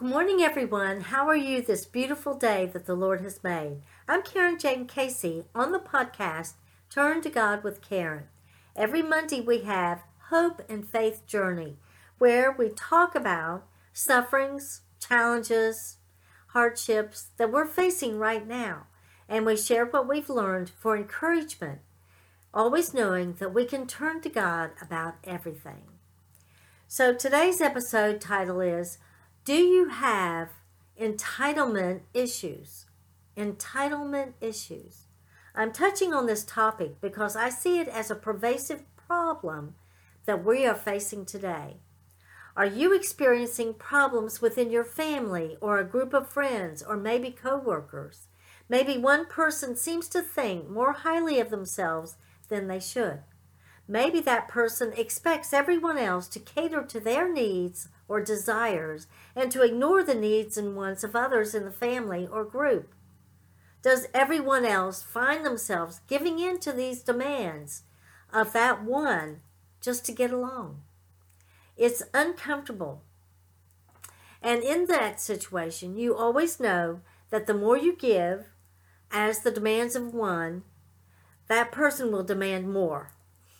Good morning, everyone. How are you this beautiful day that the Lord has made? I'm Karen Jane Casey on the podcast Turn to God with Karen. Every Monday we have Hope and Faith Journey, where we talk about sufferings, challenges, hardships that we're facing right now, and we share what we've learned for encouragement, always knowing that we can turn to God about everything. So today's episode title is do you have entitlement issues? Entitlement issues. I'm touching on this topic because I see it as a pervasive problem that we are facing today. Are you experiencing problems within your family or a group of friends or maybe coworkers? Maybe one person seems to think more highly of themselves than they should. Maybe that person expects everyone else to cater to their needs or desires and to ignore the needs and wants of others in the family or group? Does everyone else find themselves giving in to these demands of that one just to get along? It's uncomfortable. And in that situation, you always know that the more you give as the demands of one, that person will demand more.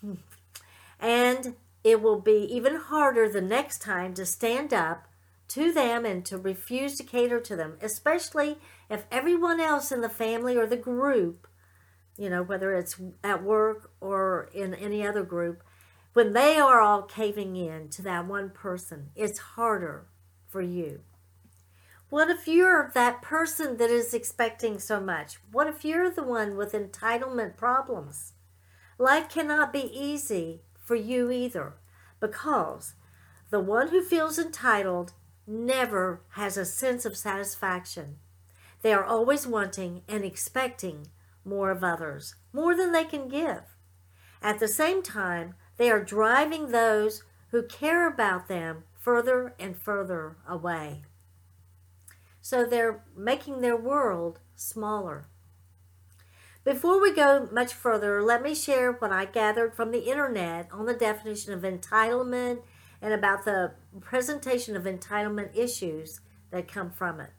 and it will be even harder the next time to stand up to them and to refuse to cater to them, especially if everyone else in the family or the group, you know, whether it's at work or in any other group, when they are all caving in to that one person, it's harder for you. What if you're that person that is expecting so much? What if you're the one with entitlement problems? Life cannot be easy for you either, because the one who feels entitled never has a sense of satisfaction. They are always wanting and expecting more of others, more than they can give. At the same time, they are driving those who care about them further and further away. So they're making their world smaller. Before we go much further, let me share what I gathered from the internet on the definition of entitlement and about the presentation of entitlement issues that come from it.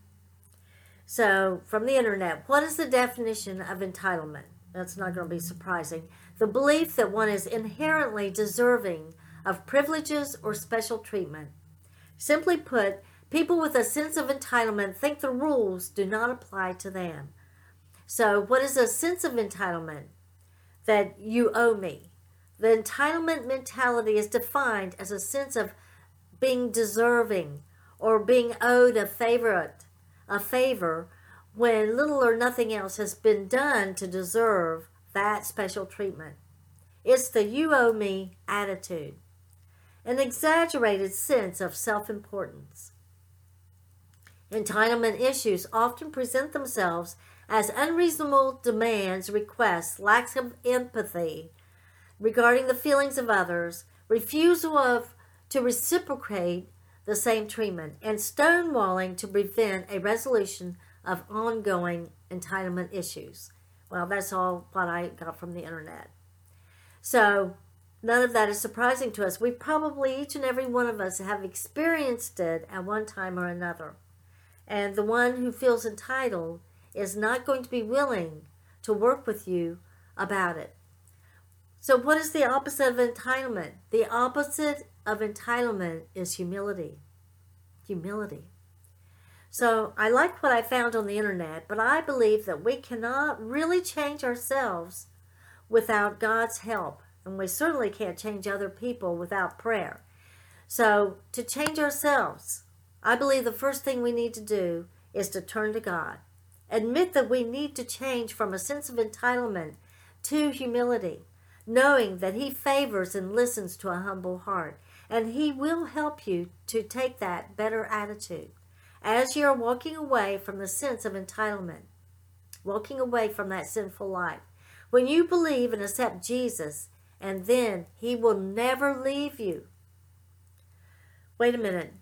So, from the internet, what is the definition of entitlement? That's not going to be surprising. The belief that one is inherently deserving of privileges or special treatment. Simply put, people with a sense of entitlement think the rules do not apply to them so, what is a sense of entitlement? That you owe me. The entitlement mentality is defined as a sense of being deserving or being owed a favorite, a favor when little or nothing else has been done to deserve that special treatment. It's the you owe me attitude, an exaggerated sense of self importance. Entitlement issues often present themselves as unreasonable demands, requests, lack of empathy regarding the feelings of others, refusal of to reciprocate the same treatment, and stonewalling to prevent a resolution of ongoing entitlement issues. Well, that's all what I got from the internet. So, none of that is surprising to us. We probably, each and every one of us, have experienced it at one time or another. And the one who feels entitled is not going to be willing to work with you about it. So, what is the opposite of entitlement? The opposite of entitlement is humility. Humility. So, I like what I found on the internet, but I believe that we cannot really change ourselves without God's help. And we certainly can't change other people without prayer. So, to change ourselves, I believe the first thing we need to do is to turn to God. Admit that we need to change from a sense of entitlement to humility, knowing that He favors and listens to a humble heart, and He will help you to take that better attitude as you're walking away from the sense of entitlement, walking away from that sinful life. When you believe and accept Jesus, and then He will never leave you. Wait a minute.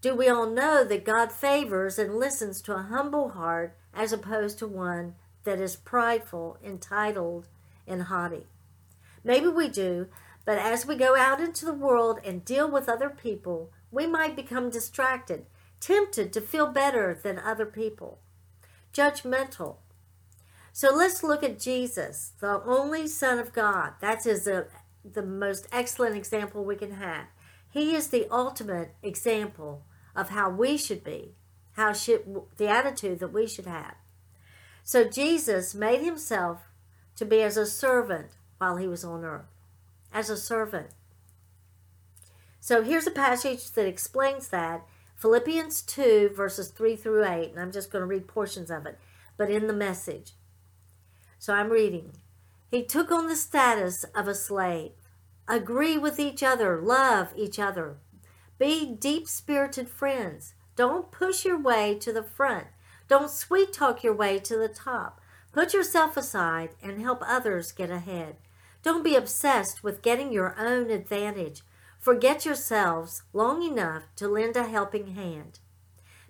Do we all know that God favors and listens to a humble heart as opposed to one that is prideful, entitled, and haughty? Maybe we do, but as we go out into the world and deal with other people, we might become distracted, tempted to feel better than other people, judgmental. So let's look at Jesus, the only Son of God. That is a, the most excellent example we can have. He is the ultimate example of how we should be, how should the attitude that we should have. So Jesus made himself to be as a servant while he was on earth, as a servant. So here's a passage that explains that Philippians 2, verses 3 through 8, and I'm just going to read portions of it, but in the message. So I'm reading. He took on the status of a slave. Agree with each other, love each other, be deep spirited friends. Don't push your way to the front. Don't sweet talk your way to the top. Put yourself aside and help others get ahead. Don't be obsessed with getting your own advantage. Forget yourselves long enough to lend a helping hand.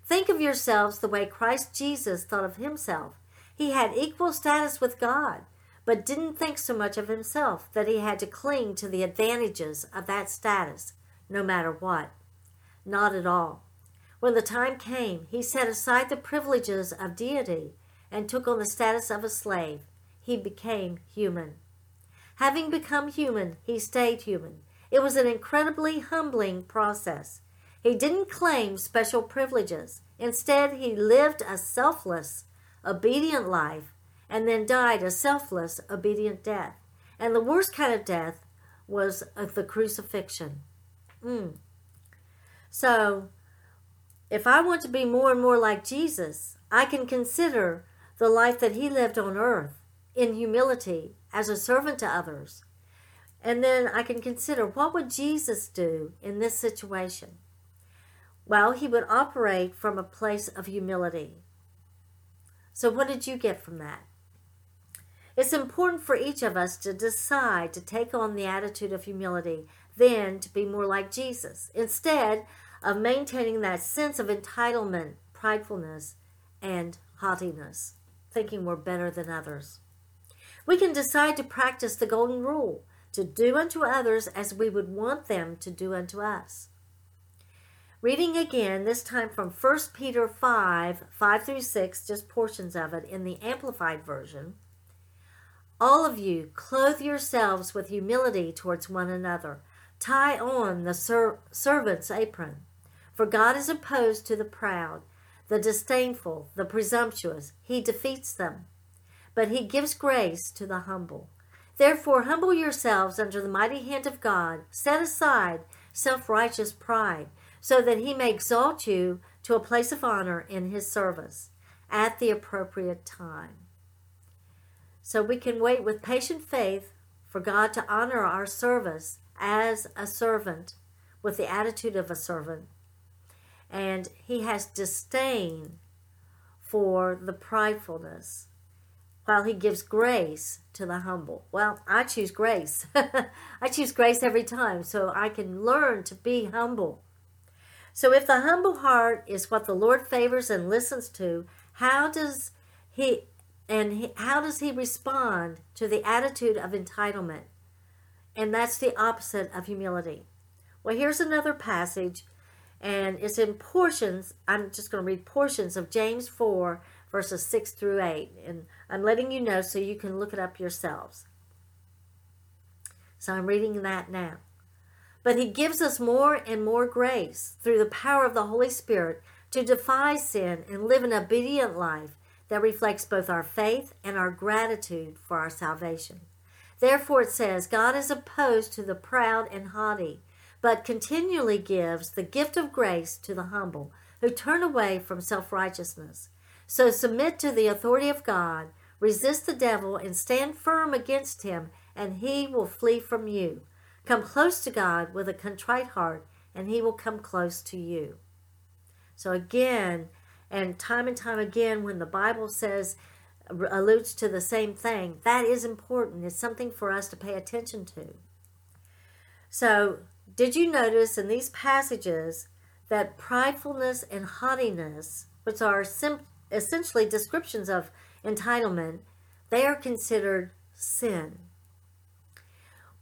Think of yourselves the way Christ Jesus thought of himself. He had equal status with God, but didn't think so much of himself that he had to cling to the advantages of that status, no matter what. Not at all. When the time came, he set aside the privileges of deity and took on the status of a slave. He became human. Having become human, he stayed human. It was an incredibly humbling process. He didn't claim special privileges. Instead, he lived a selfless, obedient life and then died a selfless, obedient death. And the worst kind of death was the crucifixion. Mm. So, if I want to be more and more like Jesus, I can consider the life that he lived on earth in humility as a servant to others and then I can consider what would Jesus do in this situation? Well, he would operate from a place of humility. So, what did you get from that? It's important for each of us to decide to take on the attitude of humility, then to be more like Jesus, instead of maintaining that sense of entitlement, pridefulness, and haughtiness, thinking we're better than others. We can decide to practice the golden rule to do unto others as we would want them to do unto us. Reading again, this time from 1 Peter 5 5 through 6, just portions of it in the Amplified Version. All of you, clothe yourselves with humility towards one another. Tie on the ser- servant's apron. For God is opposed to the proud, the disdainful, the presumptuous. He defeats them. But he gives grace to the humble. Therefore, humble yourselves under the mighty hand of God. Set aside self righteous pride, so that he may exalt you to a place of honor in his service at the appropriate time. So we can wait with patient faith for God to honor our service as a servant with the attitude of a servant. And he has disdain for the pridefulness while he gives grace to the humble. Well, I choose grace. I choose grace every time so I can learn to be humble. So if the humble heart is what the Lord favors and listens to, how does he and he, how does he respond to the attitude of entitlement? And that's the opposite of humility. Well, here's another passage and it's in portions. I'm just going to read portions of James 4 verses 6 through 8. And I'm letting you know so you can look it up yourselves. So I'm reading that now. But he gives us more and more grace through the power of the Holy Spirit to defy sin and live an obedient life that reflects both our faith and our gratitude for our salvation. Therefore, it says, God is opposed to the proud and haughty, but continually gives the gift of grace to the humble who turn away from self righteousness. So submit to the authority of God, resist the devil, and stand firm against him, and he will flee from you. Come close to God with a contrite heart, and he will come close to you. So again, and time and time again, when the Bible says, alludes to the same thing, that is important. It's something for us to pay attention to. So, did you notice in these passages that pridefulness and haughtiness, which are sim- essentially descriptions of entitlement, they are considered sin.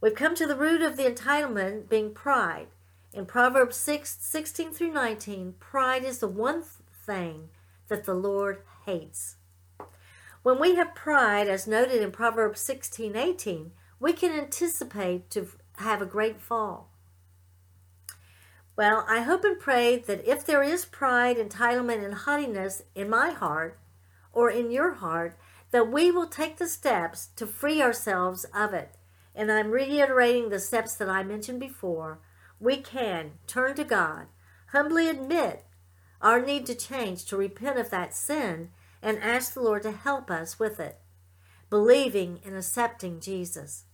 We've come to the root of the entitlement being pride. In Proverbs 6 16 through 19, pride is the one thing that the Lord hates. When we have pride, as noted in Proverbs 16 18, we can anticipate to have a great fall. Well, I hope and pray that if there is pride, entitlement, and haughtiness in my heart or in your heart, that we will take the steps to free ourselves of it. And I'm reiterating the steps that I mentioned before. We can turn to God, humbly admit our need to change, to repent of that sin, and ask the Lord to help us with it, believing and accepting Jesus.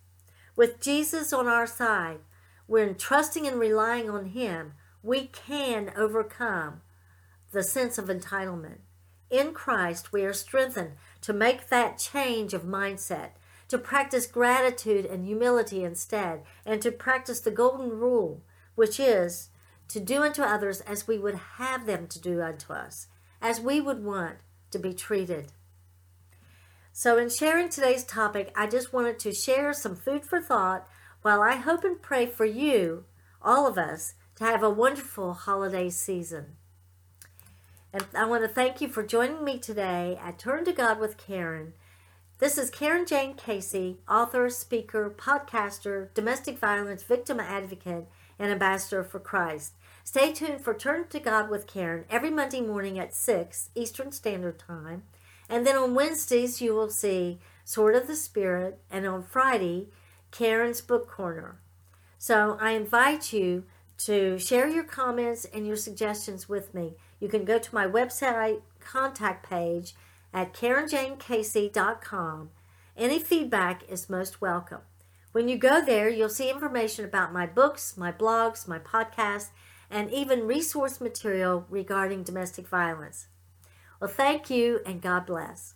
With Jesus on our side, we're trusting and relying on Him, we can overcome the sense of entitlement. In Christ, we are strengthened to make that change of mindset, to practice gratitude and humility instead, and to practice the golden rule, which is to do unto others as we would have them to do unto us, as we would want to be treated. So, in sharing today's topic, I just wanted to share some food for thought while I hope and pray for you, all of us, to have a wonderful holiday season. And I want to thank you for joining me today at Turn to God with Karen. This is Karen Jane Casey, author, speaker, podcaster, domestic violence victim advocate, and ambassador for Christ. Stay tuned for Turn to God with Karen every Monday morning at 6 Eastern Standard Time. And then on Wednesdays, you will see Sword of the Spirit, and on Friday, Karen's Book Corner. So I invite you to share your comments and your suggestions with me. You can go to my website contact page at KarenJaneCasey.com. Any feedback is most welcome. When you go there, you'll see information about my books, my blogs, my podcasts, and even resource material regarding domestic violence. Well, thank you and God bless.